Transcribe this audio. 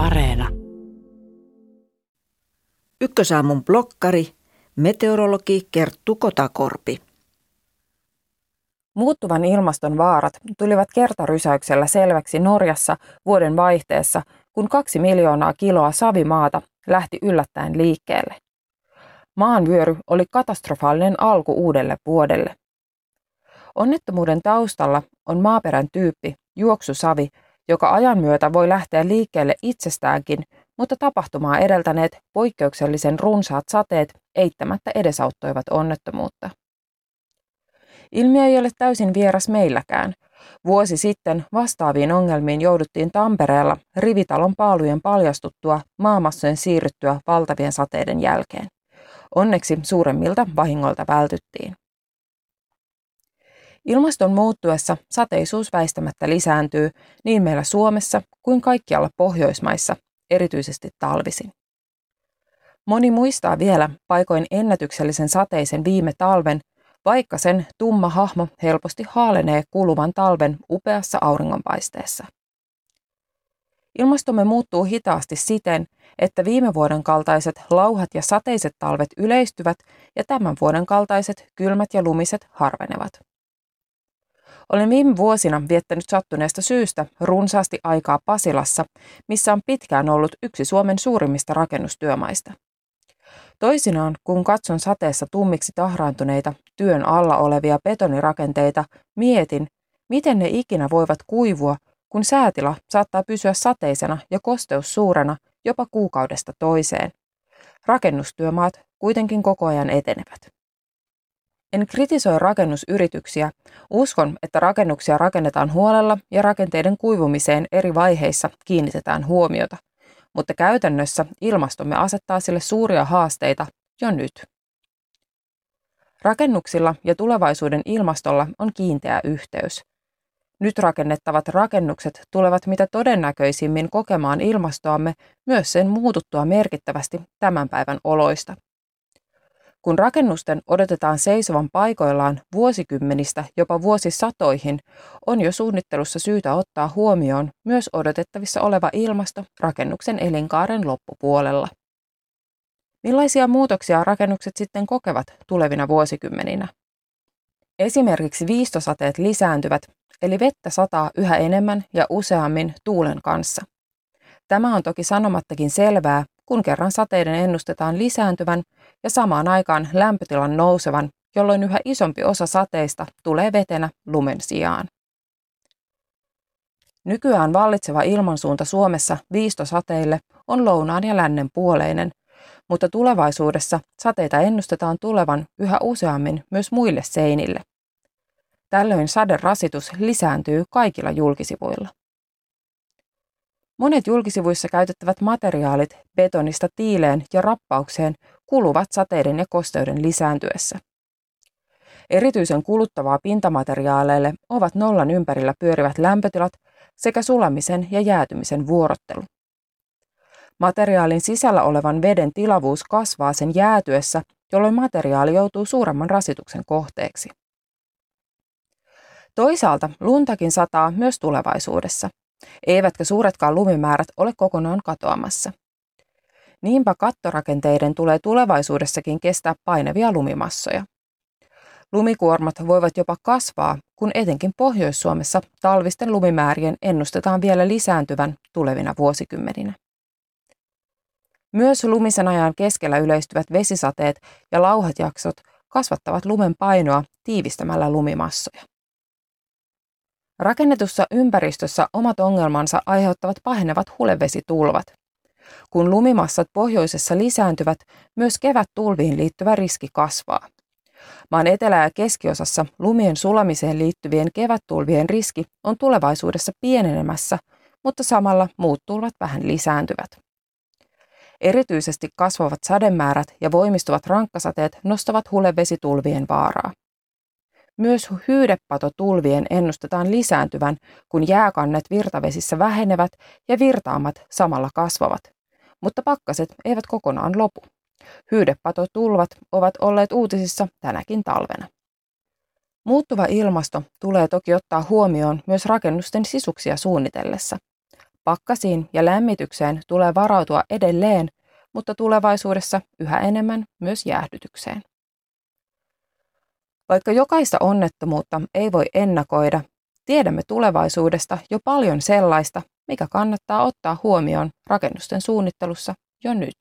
Areena. Ykkösaamun blokkari, meteorologi Kerttu Kotakorpi. Muuttuvan ilmaston vaarat tulivat kertarysäyksellä selväksi Norjassa vuoden vaihteessa, kun kaksi miljoonaa kiloa savimaata lähti yllättäen liikkeelle. Maanvyöry oli katastrofaalinen alku uudelle vuodelle. Onnettomuuden taustalla on maaperän tyyppi, juoksusavi, joka ajan myötä voi lähteä liikkeelle itsestäänkin, mutta tapahtumaa edeltäneet poikkeuksellisen runsaat sateet eittämättä edesauttoivat onnettomuutta. Ilmiö ei ole täysin vieras meilläkään. Vuosi sitten vastaaviin ongelmiin jouduttiin Tampereella rivitalon paalujen paljastuttua maamassojen siirryttyä valtavien sateiden jälkeen. Onneksi suuremmilta vahingoilta vältyttiin. Ilmaston muuttuessa sateisuus väistämättä lisääntyy niin meillä Suomessa kuin kaikkialla Pohjoismaissa, erityisesti talvisin. Moni muistaa vielä paikoin ennätyksellisen sateisen viime talven, vaikka sen tumma hahmo helposti haalenee kuluvan talven upeassa auringonpaisteessa. Ilmastomme muuttuu hitaasti siten, että viime vuoden kaltaiset lauhat ja sateiset talvet yleistyvät ja tämän vuoden kaltaiset kylmät ja lumiset harvenevat. Olen viime vuosina viettänyt sattuneesta syystä runsaasti aikaa Pasilassa, missä on pitkään ollut yksi Suomen suurimmista rakennustyömaista. Toisinaan, kun katson sateessa tummiksi tahraantuneita työn alla olevia betonirakenteita, mietin, miten ne ikinä voivat kuivua, kun säätila saattaa pysyä sateisena ja kosteus suurena jopa kuukaudesta toiseen. Rakennustyömaat kuitenkin koko ajan etenevät. En kritisoi rakennusyrityksiä. Uskon, että rakennuksia rakennetaan huolella ja rakenteiden kuivumiseen eri vaiheissa kiinnitetään huomiota. Mutta käytännössä ilmastomme asettaa sille suuria haasteita jo nyt. Rakennuksilla ja tulevaisuuden ilmastolla on kiinteä yhteys. Nyt rakennettavat rakennukset tulevat mitä todennäköisimmin kokemaan ilmastoamme myös sen muututtua merkittävästi tämän päivän oloista. Kun rakennusten odotetaan seisovan paikoillaan vuosikymmenistä jopa vuosisatoihin, on jo suunnittelussa syytä ottaa huomioon myös odotettavissa oleva ilmasto rakennuksen elinkaaren loppupuolella. Millaisia muutoksia rakennukset sitten kokevat tulevina vuosikymmeninä? Esimerkiksi viistosateet lisääntyvät, eli vettä sataa yhä enemmän ja useammin tuulen kanssa. Tämä on toki sanomattakin selvää, kun kerran sateiden ennustetaan lisääntyvän ja samaan aikaan lämpötilan nousevan, jolloin yhä isompi osa sateista tulee vetenä lumen sijaan. Nykyään vallitseva ilmansuunta Suomessa viistosateille on lounaan ja lännen puoleinen, mutta tulevaisuudessa sateita ennustetaan tulevan yhä useammin myös muille seinille. Tällöin saderasitus lisääntyy kaikilla julkisivuilla. Monet julkisivuissa käytettävät materiaalit betonista tiileen ja rappaukseen kuluvat sateiden ja kosteuden lisääntyessä. Erityisen kuluttavaa pintamateriaaleille ovat nollan ympärillä pyörivät lämpötilat sekä sulamisen ja jäätymisen vuorottelu. Materiaalin sisällä olevan veden tilavuus kasvaa sen jäätyessä, jolloin materiaali joutuu suuremman rasituksen kohteeksi. Toisaalta luntakin sataa myös tulevaisuudessa, eivätkä suuretkaan lumimäärät ole kokonaan katoamassa. Niinpä kattorakenteiden tulee tulevaisuudessakin kestää painavia lumimassoja. Lumikuormat voivat jopa kasvaa, kun etenkin Pohjois-Suomessa talvisten lumimäärien ennustetaan vielä lisääntyvän tulevina vuosikymmeninä. Myös lumisen ajan keskellä yleistyvät vesisateet ja lauhatjaksot kasvattavat lumen painoa tiivistämällä lumimassoja. Rakennetussa ympäristössä omat ongelmansa aiheuttavat pahenevat hulevesitulvat. Kun lumimassat pohjoisessa lisääntyvät, myös kevättulviin liittyvä riski kasvaa. Maan etelä- ja keskiosassa lumien sulamiseen liittyvien kevättulvien riski on tulevaisuudessa pienenemässä, mutta samalla muut tulvat vähän lisääntyvät. Erityisesti kasvavat sademäärät ja voimistuvat rankkasateet nostavat hulevesitulvien vaaraa. Myös hyydepatotulvien ennustetaan lisääntyvän, kun jääkannet virtavesissä vähenevät ja virtaamat samalla kasvavat. Mutta pakkaset eivät kokonaan lopu. Hyydepatotulvat ovat olleet uutisissa tänäkin talvena. Muuttuva ilmasto tulee toki ottaa huomioon myös rakennusten sisuksia suunnitellessa. Pakkasiin ja lämmitykseen tulee varautua edelleen, mutta tulevaisuudessa yhä enemmän myös jäähdytykseen. Vaikka jokaista onnettomuutta ei voi ennakoida, tiedämme tulevaisuudesta jo paljon sellaista, mikä kannattaa ottaa huomioon rakennusten suunnittelussa jo nyt.